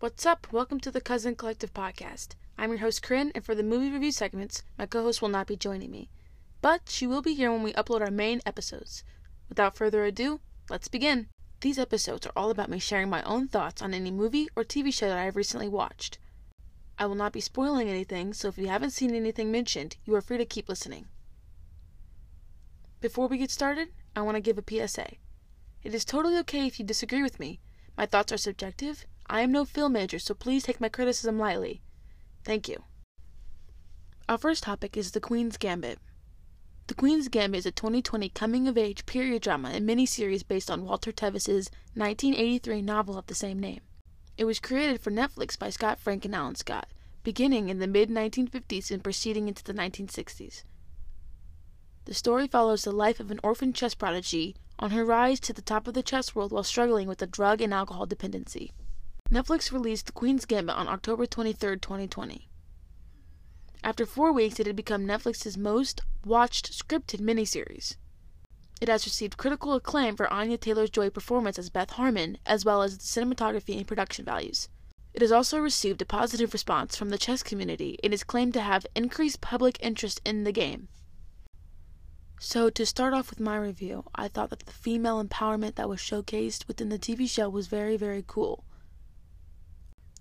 What's up? Welcome to the Cousin Collective podcast. I'm your host, Corinne, and for the movie review segments, my co host will not be joining me. But she will be here when we upload our main episodes. Without further ado, let's begin. These episodes are all about me sharing my own thoughts on any movie or TV show that I have recently watched. I will not be spoiling anything, so if you haven't seen anything mentioned, you are free to keep listening. Before we get started, I want to give a PSA. It is totally okay if you disagree with me. My thoughts are subjective. I am no film major, so please take my criticism lightly. Thank you. Our first topic is The Queen's Gambit. The Queen's Gambit is a 2020 coming of age period drama and miniseries based on Walter Tevis's 1983 novel of the same name. It was created for Netflix by Scott Frank and Alan Scott, beginning in the mid 1950s and proceeding into the 1960s. The story follows the life of an orphan chess prodigy on her rise to the top of the chess world while struggling with a drug and alcohol dependency. Netflix released The Queen's Gambit on October 23, 2020. After four weeks, it had become Netflix's most watched scripted miniseries. It has received critical acclaim for Anya Taylor Joy's performance as Beth Harmon, as well as the cinematography and production values. It has also received a positive response from the chess community and is claimed to have increased public interest in the game. So, to start off with my review, I thought that the female empowerment that was showcased within the TV show was very, very cool.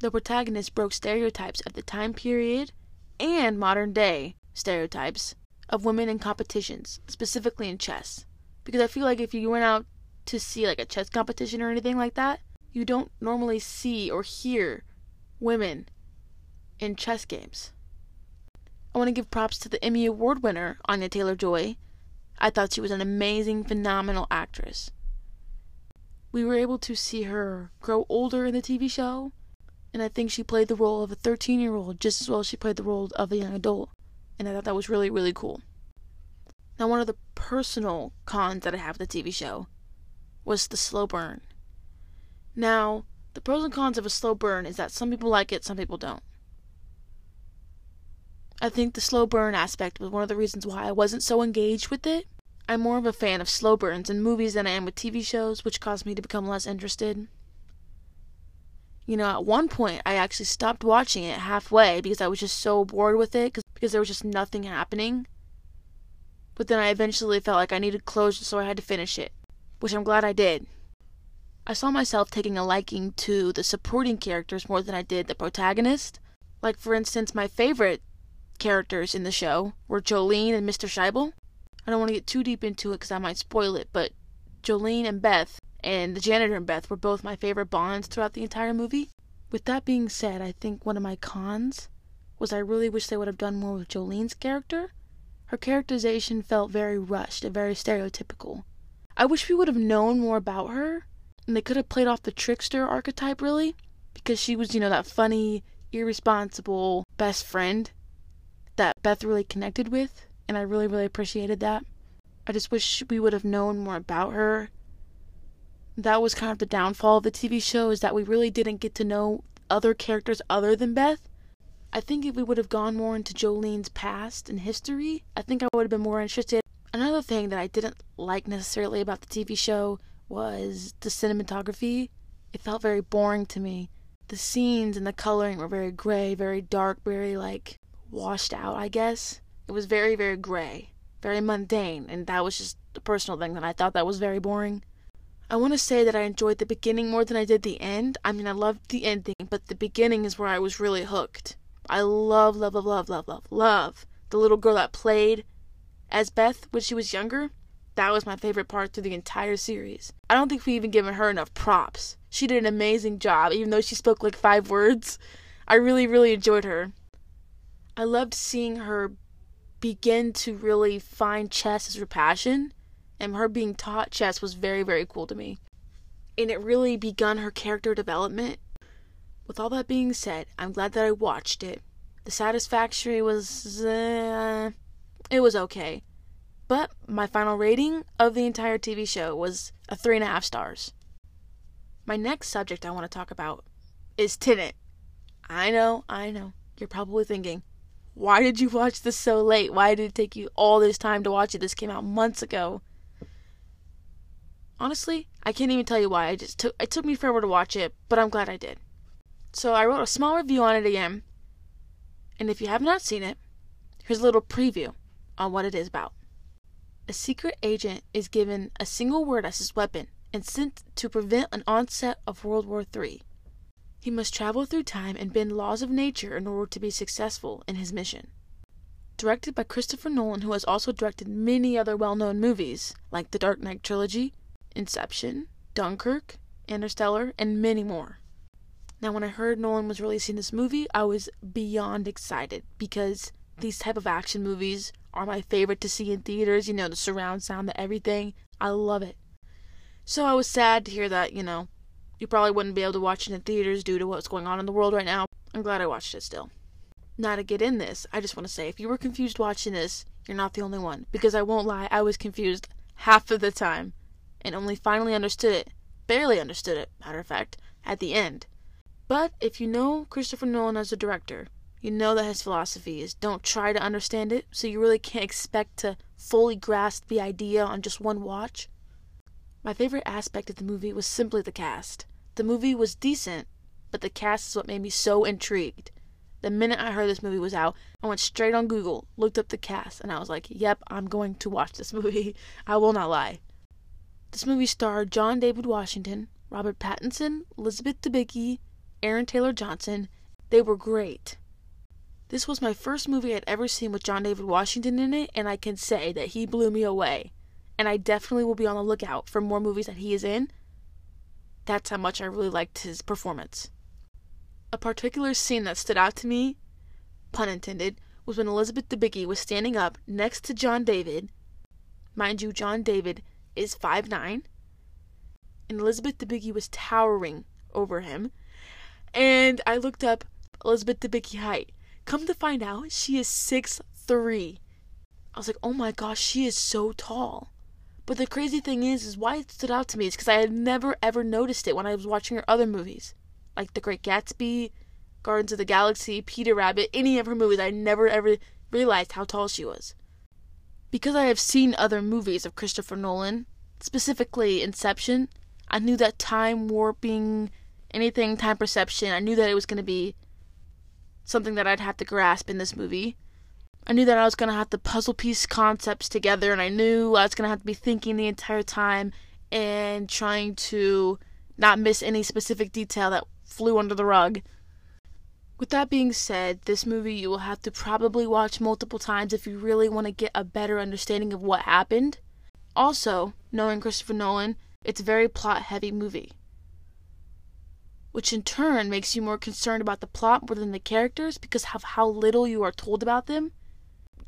The protagonist broke stereotypes of the time period and modern day stereotypes of women in competitions, specifically in chess. Because I feel like if you went out to see like a chess competition or anything like that, you don't normally see or hear women in chess games. I want to give props to the Emmy Award winner, Anya Taylor Joy, I thought she was an amazing, phenomenal actress. We were able to see her grow older in the TV show, and I think she played the role of a 13 year old just as well as she played the role of a young adult, and I thought that was really, really cool. Now, one of the personal cons that I have with the TV show was the slow burn. Now, the pros and cons of a slow burn is that some people like it, some people don't. I think the slow burn aspect was one of the reasons why I wasn't so engaged with it. I'm more of a fan of slow burns in movies than I am with TV shows, which caused me to become less interested. You know, at one point, I actually stopped watching it halfway because I was just so bored with it because there was just nothing happening. But then I eventually felt like I needed closure, so I had to finish it, which I'm glad I did. I saw myself taking a liking to the supporting characters more than I did the protagonist. Like, for instance, my favorite characters in the show were Jolene and Mr. Shaibel. I don't want to get too deep into it because I might spoil it, but Jolene and Beth and the janitor and Beth were both my favorite bonds throughout the entire movie. With that being said, I think one of my cons was I really wish they would have done more with Jolene's character. Her characterization felt very rushed and very stereotypical. I wish we would have known more about her, and they could have played off the trickster archetype really, because she was, you know, that funny, irresponsible best friend that Beth really connected with, and I really, really appreciated that. I just wish we would have known more about her. That was kind of the downfall of the TV show, is that we really didn't get to know other characters other than Beth. I think if we would have gone more into Jolene's past and history, I think I would have been more interested. Another thing that I didn't like necessarily about the TV show was the cinematography. It felt very boring to me. The scenes and the coloring were very gray, very dark, very like washed out, I guess. It was very, very gray, very mundane, and that was just a personal thing that I thought that was very boring. I want to say that I enjoyed the beginning more than I did the end. I mean, I loved the ending, but the beginning is where I was really hooked. I love, love, love, love, love, love, love the little girl that played as Beth when she was younger. That was my favorite part through the entire series. I don't think we even given her enough props. She did an amazing job, even though she spoke like five words. I really, really enjoyed her. I loved seeing her begin to really find chess as her passion, and her being taught chess was very, very cool to me. And it really begun her character development. With all that being said, I'm glad that I watched it. The Satisfactory was. Uh, it was okay. But my final rating of the entire TV show was a three and a half stars. My next subject I want to talk about is Tenet. I know, I know. You're probably thinking, why did you watch this so late? Why did it take you all this time to watch it? This came out months ago. Honestly, I can't even tell you why. I just took it took me forever to watch it, but I'm glad I did. So I wrote a small review on it again. And if you have not seen it, here's a little preview on what it is about. A secret agent is given a single word as his weapon and sent to prevent an onset of World War III. He must travel through time and bend laws of nature in order to be successful in his mission. Directed by Christopher Nolan, who has also directed many other well known movies like the Dark Knight trilogy, Inception, Dunkirk, Interstellar, and many more. Now, when I heard Nolan was releasing this movie, I was beyond excited because these type of action movies are my favorite to see in theaters. You know, the surround sound, the everything. I love it. So I was sad to hear that, you know, you probably wouldn't be able to watch it in theaters due to what's going on in the world right now. I'm glad I watched it still. Now to get in this, I just want to say if you were confused watching this, you're not the only one. Because I won't lie, I was confused half of the time and only finally understood it, barely understood it, matter of fact, at the end. But if you know Christopher Nolan as a director, you know that his philosophy is don't try to understand it, so you really can't expect to fully grasp the idea on just one watch. My favorite aspect of the movie was simply the cast. The movie was decent, but the cast is what made me so intrigued. The minute I heard this movie was out, I went straight on Google, looked up the cast, and I was like, yep, I'm going to watch this movie. I will not lie. This movie starred John David Washington, Robert Pattinson, Elizabeth Debicki, Aaron Taylor Johnson. They were great. This was my first movie I'd ever seen with John David Washington in it, and I can say that he blew me away. And I definitely will be on the lookout for more movies that he is in. That's how much I really liked his performance. A particular scene that stood out to me, pun intended, was when Elizabeth Debicki was standing up next to John David. Mind you, John David is five nine, and Elizabeth Debicki was towering over him. And I looked up Elizabeth Debicki height. Come to find out, she is six three. I was like, oh my gosh, she is so tall. But the crazy thing is, is why it stood out to me is because I had never ever noticed it when I was watching her other movies, like The Great Gatsby, Guardians of the Galaxy, Peter Rabbit, any of her movies. I never ever realized how tall she was. Because I have seen other movies of Christopher Nolan, specifically Inception, I knew that time warping, anything time perception, I knew that it was going to be something that I'd have to grasp in this movie. I knew that I was going to have to puzzle piece concepts together, and I knew I was going to have to be thinking the entire time and trying to not miss any specific detail that flew under the rug. With that being said, this movie you will have to probably watch multiple times if you really want to get a better understanding of what happened. Also, knowing Christopher Nolan, it's a very plot heavy movie. Which in turn makes you more concerned about the plot more than the characters because of how little you are told about them.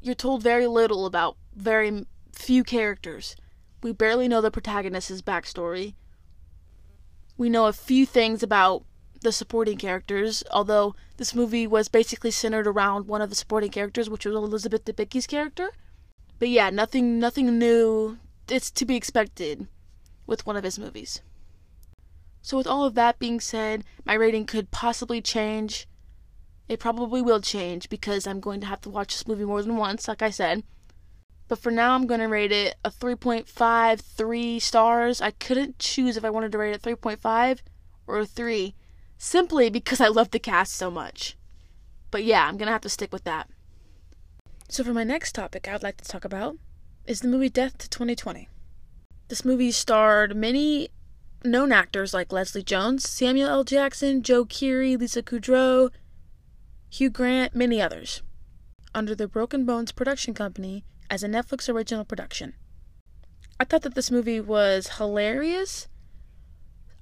You're told very little about very few characters. We barely know the protagonist's backstory. We know a few things about the supporting characters, although this movie was basically centered around one of the supporting characters, which was Elizabeth Debicki's character. But yeah, nothing nothing new. It's to be expected with one of his movies. So with all of that being said, my rating could possibly change. It probably will change because I'm going to have to watch this movie more than once, like I said. But for now, I'm going to rate it a 3.53 stars. I couldn't choose if I wanted to rate it 3.5 or a 3 simply because I love the cast so much. But yeah, I'm gonna have to stick with that. So, for my next topic, I would like to talk about is the movie Death to 2020. This movie starred many known actors like Leslie Jones, Samuel L. Jackson, Joe Keery, Lisa Kudrow, Hugh Grant, many others, under the Broke and Bones production company as a Netflix original production. I thought that this movie was hilarious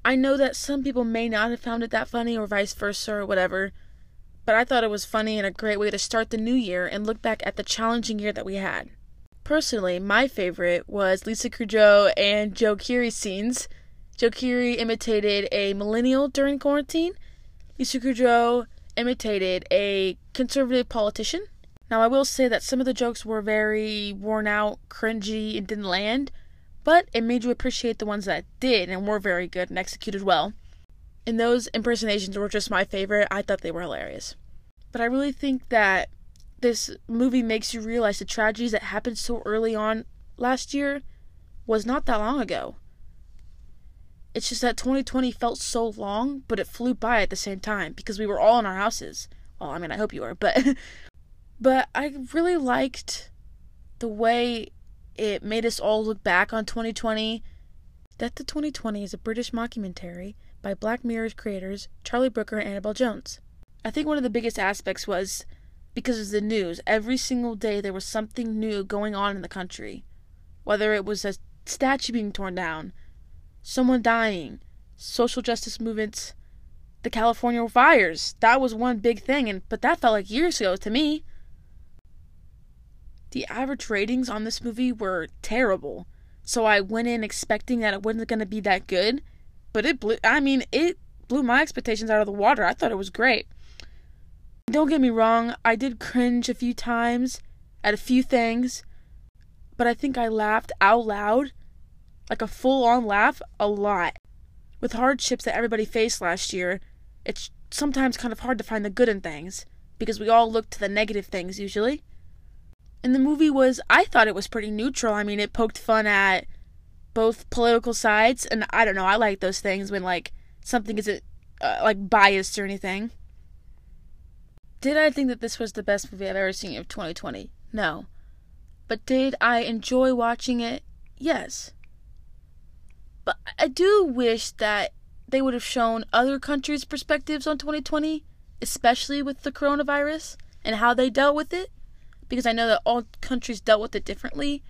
I know that some people may not have found it that funny or vice versa or whatever, but I thought it was funny and a great way to start the new year and look back at the challenging year that we had. Personally, my favorite was Lisa Kudrow and Joe Keery's scenes. Joe Keery imitated a millennial during quarantine. Lisa Kudrow imitated a conservative politician. Now, I will say that some of the jokes were very worn out, cringy, and didn't land, but it made you appreciate the ones that did and were very good and executed well. And those impersonations were just my favorite. I thought they were hilarious. But I really think that this movie makes you realize the tragedies that happened so early on last year was not that long ago. It's just that 2020 felt so long, but it flew by at the same time because we were all in our houses. Well, I mean, I hope you were, but but I really liked the way it made us all look back on 2020. Death to 2020 is a British mockumentary by Black Mirror's creators Charlie Brooker and Annabel Jones. I think one of the biggest aspects was because of the news. Every single day there was something new going on in the country. Whether it was a statue being torn down, someone dying, social justice movements, the California fires. That was one big thing and but that felt like years ago to me. The average ratings on this movie were terrible. So I went in expecting that it wasn't going to be that good, but it blew I mean, it blew my expectations out of the water. I thought it was great. Don't get me wrong, I did cringe a few times at a few things, but I think I laughed out loud like a full on laugh, a lot. With hardships that everybody faced last year, it's sometimes kind of hard to find the good in things, because we all look to the negative things usually. And the movie was, I thought it was pretty neutral. I mean, it poked fun at both political sides, and I don't know, I like those things when, like, something isn't, uh, like, biased or anything. Did I think that this was the best movie I've ever seen of 2020? No. But did I enjoy watching it? Yes. But I do wish that they would have shown other countries' perspectives on 2020, especially with the coronavirus and how they dealt with it, because I know that all countries dealt with it differently.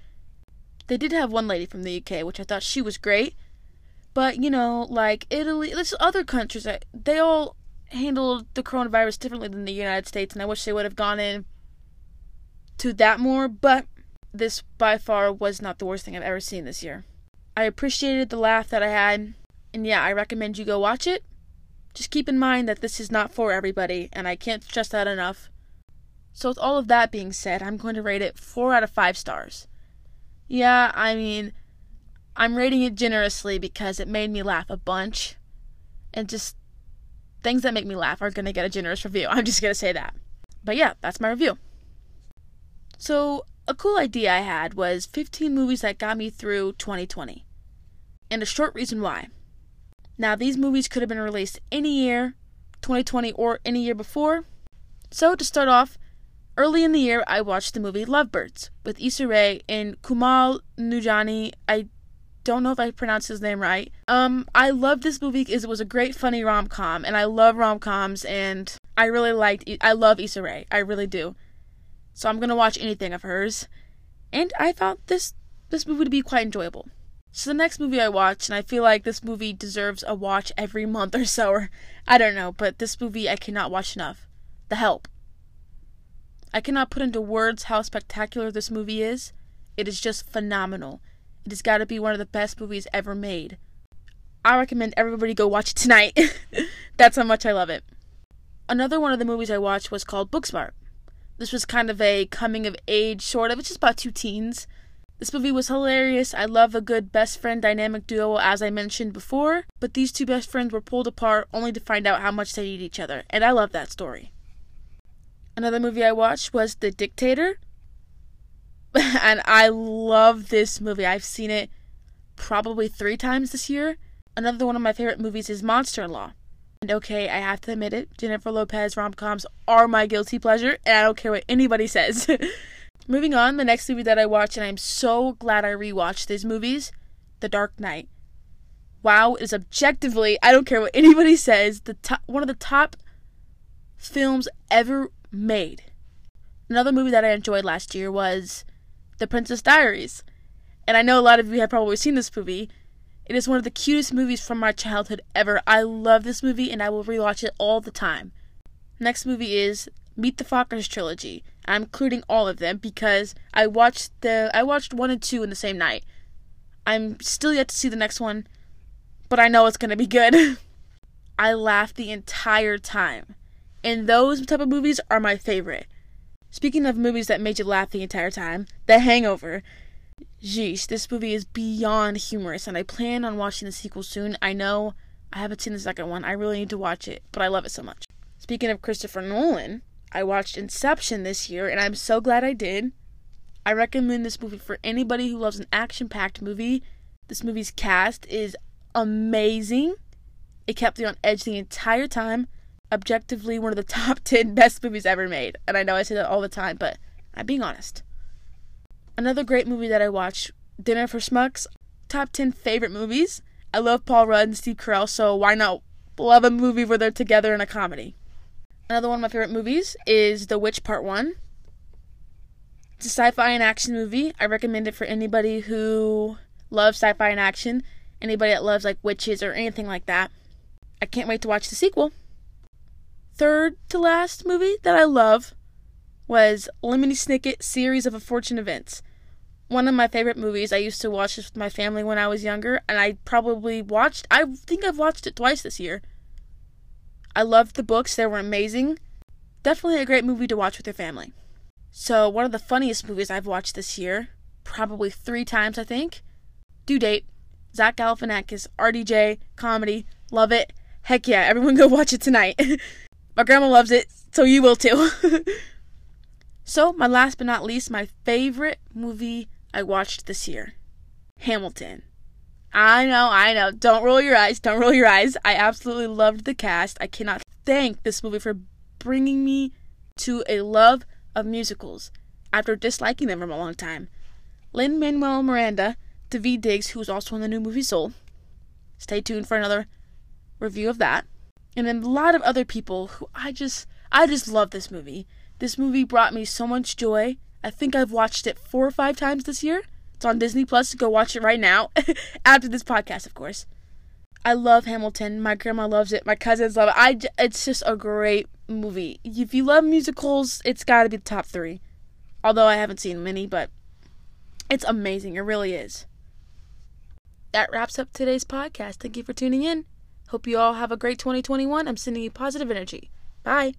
They did have one lady from the UK, which I thought she was great, but you know, like Italy, there's other countries that they all handled the coronavirus differently than the United States, and I wish they would have gone in to that more. But this by far was not the worst thing I've ever seen this year. I appreciated the laugh that I had, and yeah, I recommend you go watch it. Just keep in mind that this is not for everybody, and I can't stress that enough. So, with all of that being said, I'm going to rate it 4 out of 5 stars. Yeah, I mean, I'm rating it generously because it made me laugh a bunch. And just things that make me laugh are going to get a generous review. I'm just going to say that. But yeah, that's my review. So, a cool idea I had was 15 movies that got me through 2020. And a short reason why. Now, these movies could have been released any year, 2020 or any year before. So, to start off, early in the year, I watched the movie Lovebirds with Issa Rae and Kumail Nujani. I don't know if I pronounced his name right. Um, I loved this movie because it was a great, funny rom com, and I love rom coms, and I really liked. I love Issa Rae. I really do so I'm gonna watch anything of hers. And I found this this movie to be quite enjoyable. So the next movie I watched, and I feel like this movie deserves a watch every month or so, or I don't know, but this movie I cannot watch enough. The Help. I cannot put into words how spectacular this movie is. It is just phenomenal. It has got to be one of the best movies ever made. I recommend everybody go watch it tonight. That's how much I love it. Another one of the movies I watched was called Booksmart. This was kind of a coming of age sort of. It's just about two teens. This movie was hilarious. I love a good best friend dynamic duo, as I mentioned before. But these two best friends were pulled apart only to find out how much they need each other. And I love that story. Another movie I watched was The Dictator. and I love this movie. I've seen it probably three times this year. Another one of my favorite movies is Monster in Law. And okay, I have to admit it, Jennifer Lopez rom coms are my guilty pleasure, and I don't care what anybody says. Moving on, the next movie that I watched, and I'm so glad I rewatched these movies The Dark Knight. Wow, is objectively, I don't care what anybody says, the top, one of the top films ever made. Another movie that I enjoyed last year was The Princess Diaries. And I know a lot of you have probably seen this movie, it is one of the cutest movies from my childhood ever. I love this movie and I will rewatch it all the time. Next movie is Meet the Fockers trilogy. I'm including all of them because I watched the I watched 1 and 2 in the same night. I'm still yet to see the next one, but I know it's going to be good. I laughed the entire time. And those type of movies are my favorite. Speaking of movies that made you laugh the entire time, The Hangover. Jeez, this movie is beyond humorous, and I plan on watching the sequel soon. I know I haven't seen the second one. I really need to watch it, but I love it so much. Speaking of Christopher Nolan, I watched Inception this year, and I'm so glad I did. I recommend this movie for anybody who loves an action packed movie. This movie's cast is amazing. It kept me on edge the entire time. Objectively, one of the top 10 best movies ever made. And I know I say that all the time, but I'm being honest. Another great movie that I watched, Dinner for Schmucks, top 10 favorite movies. I love Paul Rudd and Steve Carell, so why not love a movie where they're together in a comedy? Another one of my favorite movies is The Witch Part 1. It's a sci fi and action movie. I recommend it for anybody who loves sci fi and action, anybody that loves like witches or anything like that. I can't wait to watch the sequel. Third to last movie that I love was Lemony Snicket Series of *A Unfortunate Events. One of my favorite movies. I used to watch this with my family when I was younger, and I probably watched, I think I've watched it twice this year. I loved the books, they were amazing. Definitely a great movie to watch with your family. So, one of the funniest movies I've watched this year, probably three times, I think. Due date Zach Galifianakis, RDJ, comedy, love it. Heck yeah, everyone go watch it tonight. my grandma loves it, so you will too. so, my last but not least, my favorite movie I watched this year Hamilton. I know, I know. Don't roll your eyes. Don't roll your eyes. I absolutely loved the cast. I cannot thank this movie for bringing me to a love of musicals after disliking them for a long time. Lin Manuel Miranda, Daveed Diggs, who's also in the new movie Soul. Stay tuned for another review of that. And then a lot of other people who I just I just love this movie. This movie brought me so much joy. I think I've watched it four or five times this year. It's on Disney Plus. Go watch it right now. After this podcast, of course. I love Hamilton. My grandma loves it. My cousins love it. I, it's just a great movie. If you love musicals, it's got to be the top three. Although I haven't seen many, but it's amazing. It really is. That wraps up today's podcast. Thank you for tuning in. Hope you all have a great 2021. I'm sending you positive energy. Bye.